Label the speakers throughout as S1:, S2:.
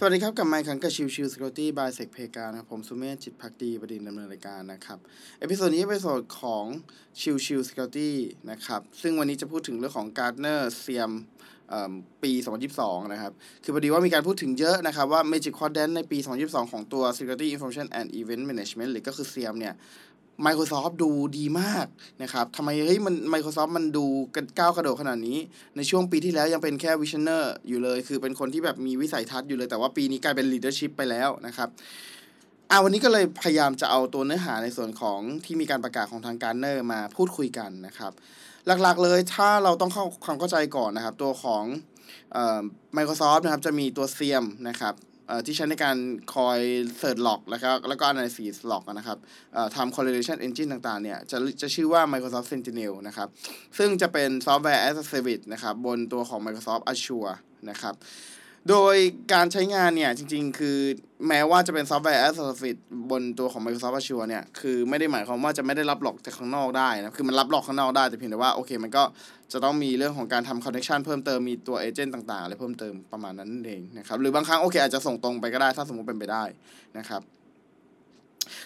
S1: สวัสดีครับ กับไมค์ขังกับชิวชิว Security by SecPlayground นะครับผมสุเมธจิตพักดีบดินดำเนินรายการนะครับ episode นี้เป็นส่วนของชิวชิว Security นะครับ ซึ่งวันนี้จะพูดถึงเรื่องของ Gartner SIEM ปี 2022 นะครับ คือพอดีว่ามีการพูดถึงเยอะนะครับว่า Magic Quadrant ในปี 2022 ของตัว Security Information and Event Management หรือก็คือ SIEM เนี่ย Microsoft ดูดีมากนะครับทำไมเฮ้ยมัน Microsoft มันดูก้าวกระโดดขนาดนี้ ในช่วงปีที่แล้วยังเป็นแค่ Visioner อยู่เลย คือเป็นคนที่แบบมีวิสัยทัศน์อยู่เลย แต่ว่าปีนี้กลายเป็น Leadership ไปแล้วนะครับอ่าวันนี้ก็เลยพยายามจะเอาตัวเนื้อหาในส่วนของที่มีการประกาศของทางการเนอร์มาพูดคุยกันนะครับ หลักๆเลยถ้าเราต้องเข้าความเข้าใจก่อนนะครับ ตัวของ Microsoft นะครับจะมีตัว SIEM นะครับ ที่ใช้ในการคอยเสิร์ชล็อกแล้วก็แล้วก็ analysis ล็อกนะครับทำ correlation engine ต่างๆเนี่ยจะจะชื่อว่า Microsoft Sentinel นะครับซึ่งจะเป็นซอฟต์แวร์ as a service นะครับบนตัวของ Microsoft Azure นะครับ โดยการใช้งานเนี่ยจริงๆ คือแม้ว่าจะเป็นซอฟต์แวร์ as a service บนตัวของ Microsoft Azure เนี่ย คือไม่ได้หมายความว่าจะไม่ได้รับ log จากข้างนอกได้นะ คือมันรับ log ข้างนอกได้ แต่เพียงแต่ว่าโอเค มันก็จะต้องมีเรื่องของการทำ connection เพิ่มเติม มีตัว agent ต่างๆ อะไรเพิ่มเติมประมาณนั้นเองนะครับ หรือบางครั้งโอเคอาจจะส่งตรงไปก็ได้ถ้าสมมติเป็นไปได้นะครับ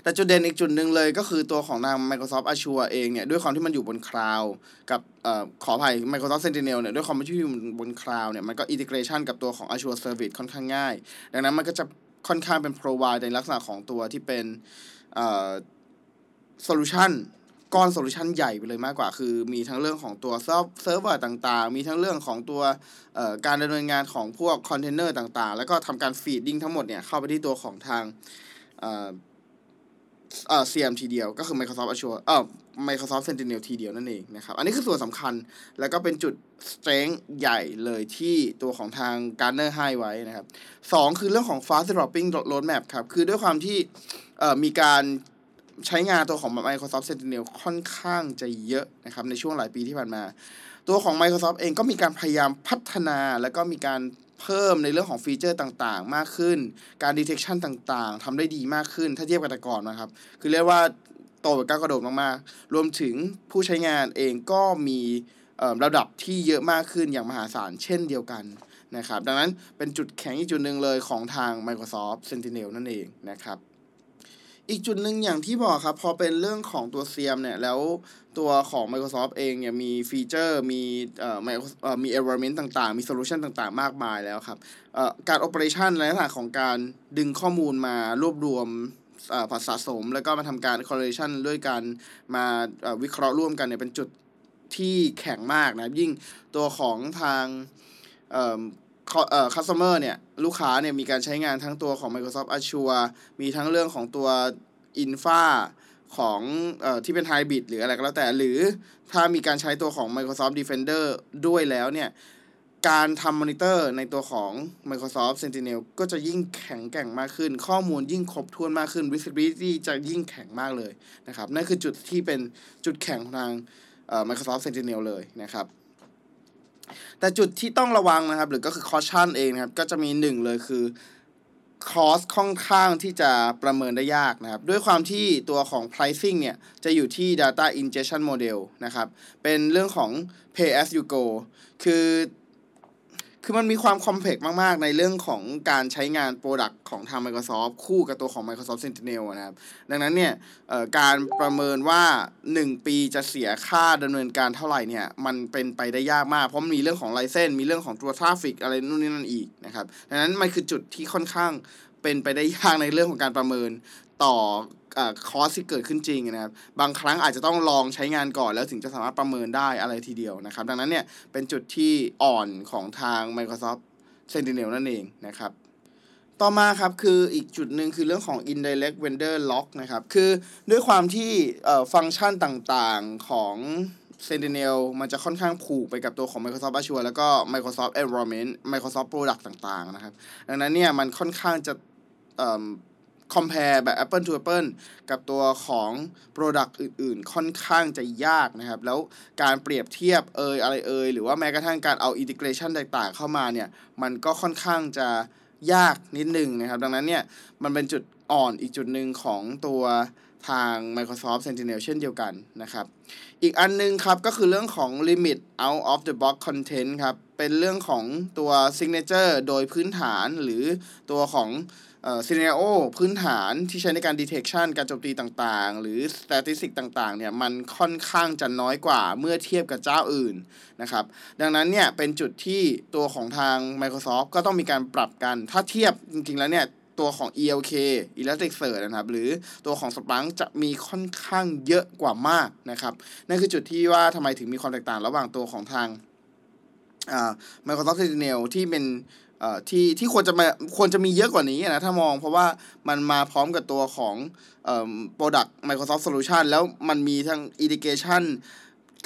S1: แต่จุดเด่นอีกจุดหนึ่งเลยก็คือตัวของทาง Microsoft Azure เองเนี่ย ด้วยความที่มันอยู่บน cloud กับออขออภัย Microsoft Sentinel เนี่ย ด้วยความที่อยู่บน cloud เนี่ย มันก็ integration กับตัวของ Azure Service ค่อนข้างง่าย ดังนั้นมันก็จะค่อนข้างเป็น provide ในลักษณะของตัวที่เป็นเอ่อ solution ก้อน solution ใหญ่ไปเลยมากกว่า คือมีทั้งเรื่องของตัวเซิร์ฟเวอร์ต่างๆ มีทั้งเรื่องของตัวการดำเนินงานของพวกคอนเทนเนอร์ต่างๆ แล้วก็ทำการ feeding ทั้งหมดเนี่ยเข้าไปที่ตัวของทาง เอ่อเอ่อ CM ทีเดียว ก็คือ Microsoft Azure เอ่อ Microsoft Sentinel ทีเดียวนั่นเองนะครับ อันนี้คือส่วนสำคัญ แล้วก็เป็นจุด strength ใหญ่เลยที่ตัวของทาง Gartner ให้ไว้นะครับสองคือเรื่องของ fast developing roadmap ครับ คือด้วยความที่เอ่อมีการใช้งานตัวของ Microsoft Sentinel ค่อนข้างจะเยอะนะครับในช่วงหลายปีที่ผ่านมา ตัวของ Microsoft เองก็มีการพยายามพัฒนาแล้วก็มีการ เพิ่มในเรื่องของฟีเจอร์ต่างๆ มากขึ้น การ detection ต่างๆทำได้ดีมากขึ้น ถ้าเทียบกับแต่ก่อนนะครับ คือเรียกว่าโตแบบก้าวกระโดดมากๆ รวมถึงผู้ใช้งานเองก็มีระดับที่เยอะมากขึ้นอย่างมหาศาลเช่นเดียวกันนะครับ ดังนั้นเป็นจุดแข็งอีกจุดหนึ่งเลยของทาง Microsoft Sentinel นั่นเองนะครับ อีกจุดหนึ่งอย่างที่บอกครับ พอเป็นเรื่องของตัวเซียมเนี่ย แล้วตัวของ Microsoft เองเนี่ยมี feature มีเอ่อ Micro- เออมี environment ต่างๆ มี solution ต่างๆ มากมายแล้วครับเอ่อการ operation ในลักษณะของการดึงข้อมูลมารวบรวมเอ่อสะสม แล้วก็มาทำการ correlation ด้วยการมาวิเคราะห์ร่วมกันเนี่ยเป็นจุดที่แข็งมากนะยิ่งตัวของทาง เอ่อ customer เนี่ย ลูกค้าเนี่ยมีการใช้งานทั้งตัวของ Microsoft Azure มีทั้งเรื่องของตัว Infa ของเอ่อที่เป็น Hybrid หรืออะไรก็แล้วแต่ หรือถ้ามีการใช้ตัวของ Microsoft Defender ด้วยแล้วเนี่ย การทำมอนิเตอร์ในตัวของ Microsoft Sentinel ก็จะยิ่งแข็งแกร่งมากขึ้น ข้อมูลยิ่งครบถ้วนมากขึ้น visibility จะยิ่งแข็งมากเลยนะครับ นั่นคือจุดที่เป็นจุดแข็งของทางเอ่อ Microsoft Sentinel เลยนะครับ แต่จุดที่ต้องระวังนะครับ หรือก็คือ caution เองนะครับ ก็จะมีหนึ่งเลยคือcost ค่อนข้างที่จะประเมินได้ยากนะครับ ด้วยความที่ตัวของ pricing เนี่ย จะอยู่ที่ data ingestion model นะครับ เป็นเรื่องของ pay as you go คือ คือมันมีความ complex มาก ๆ ในเรื่องของการใช้งาน Product ของทาง Microsoft คู่กับตัวของ Microsoft Sentinel นะครับ ดังนั้นเนี่ยการประเมินว่า 1 ปีจะเสียค่าดำเนินการเท่าไหร่เนี่ยมันเป็นไปได้ยากมาก เพราะมันมีเรื่องของ license มีเรื่องของตัว traffic อะไรนู่นนี่นั่นอีกนะครับ ดังนั้นมันคือจุดที่ค่อนข้างเป็นไปได้ยากในเรื่องของการประเมิน ต่อคอสที่เกิดขึ้นจริงนะครับ บางครั้งอาจจะต้องลองใช้งานก่อนแล้วถึงจะสามารถประเมินได้อะไรทีเดียวนะครับ ดังนั้นเนี่ยเป็นจุดที่อ่อนของทาง Microsoft Sentinel นั่นเองนะครับ ต่อมาครับคืออีกจุดหนึ่งคือเรื่องของ indirect vendor lock นะครับ คือด้วยความที่ฟังก์ชันต่างๆของ Sentinel มันจะค่อนข้างผูกไปกับตัวของ Microsoft Azure แล้วก็ Microsoft Environment Microsoft Product ต่างๆนะครับ ดังนั้นเนี่ยมันค่อนข้างจะ คอ่อ compare แบบ Apple to Apple กับตัวของ Product อื่นๆ ค่อนข้างจะยากนะครับ แล้วการเปรียบเทียบเอยอะไรเอยหรือว่าแม้กระทั่งการเอา integration ต่างๆ เข้ามาเนี่ย มันก็ค่อนข้างจะยากนิดนึงนะครับ ดังนั้นเนี่ย มันเป็นจุดอ่อนอีกจุดหนึ่งของตัว ทาง Microsoft Sentinel เช่นเดียวกันนะครับ อีกอันนึงครับก็คือเรื่องของ limit out of the box content ครับ เป็นเรื่องของตัว signature โดยพื้นฐานหรือตัวของเอ่อ scenario พื้นฐานที่ใช้ในการ detection การโจมตีต่างๆ หรือ statistic ต่างๆ เนี่ยมันค่อนข้างจะน้อยกว่าเมื่อเทียบกับเจ้าอื่นนะครับ ดังนั้นเนี่ยเป็นจุดที่ตัวของทาง Microsoft ก็ต้องมีการปรับกัน ถ้าเทียบจริงๆแล้วเนี่ย ตัวของ ELK Elasticsearch นะครับ หรือตัวของ Splunk จะมีค่อนข้างเยอะกว่ามากนะครับ นั่นคือจุดที่ว่าทำไมถึงมีความแตกต่างระหว่างตัวของทาง Microsoft Sentinel ที่เป็นที่ที่ควรจะมาควรจะมีเยอะกว่านี้นะ ถ้ามองเพราะว่ามันมาพร้อมกับตัวของ Product Microsoft Solution แล้วมันมีทั้ง Integration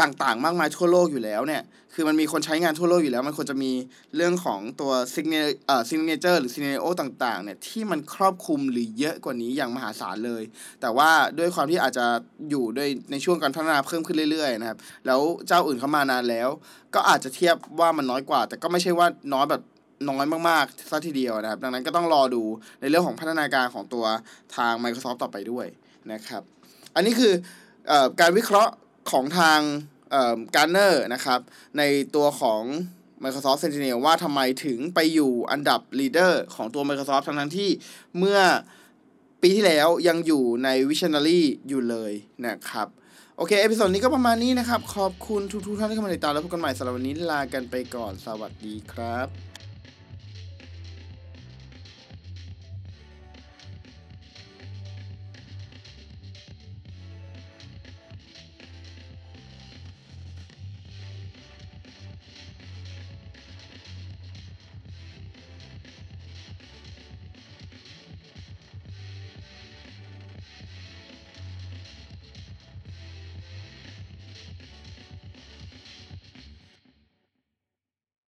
S1: ต่างๆ มากมายทั่วโลกอยู่แล้วเนี่ย คือมันมีคนใช้งานทั่วโลกอยู่แล้ว มันควรจะมีเรื่องของตัว signature เอ่อ signature หรือ scenario ต่างๆ เนี่ยที่มันครอบคลุมหรือเยอะกว่านี้อย่างมหาศาลเลย แต่ว่าด้วยความที่อาจจะอยู่ด้วยในช่วงการพัฒนาเพิ่มขึ้นเรื่อยๆนะครับ แล้วเจ้าอื่นเข้ามานานแล้ว ก็อาจจะเทียบว่ามันน้อยกว่า แต่ก็ไม่ใช่ว่าน้อยแบบน้อยมากๆซะทีเดียวนะครับ ดังนั้นก็ต้องรอดูในเรื่องของพัฒนาการของตัวทาง Microsoft ต่อไปด้วยนะครับ อันนี้คือการวิเคราะห์ ของทางGartner นะครับ ในตัวของ Microsoft Sentinel ว่าทำไมถึงไปอยู่อันดับ leader ของตัว Microsoft ทั้งนั้นที่เมื่อปีที่แล้วยังอยู่ใน Visionary อยู่เลยนะครับ โอเค episode นี้ก็ประมาณนี้นะครับ ขอบคุณทุกๆท่านที่เข้ามาติดตามแล้วพบกันใหม่สำหรับวันนี้ลากันไปก่อนสวัสดีครับ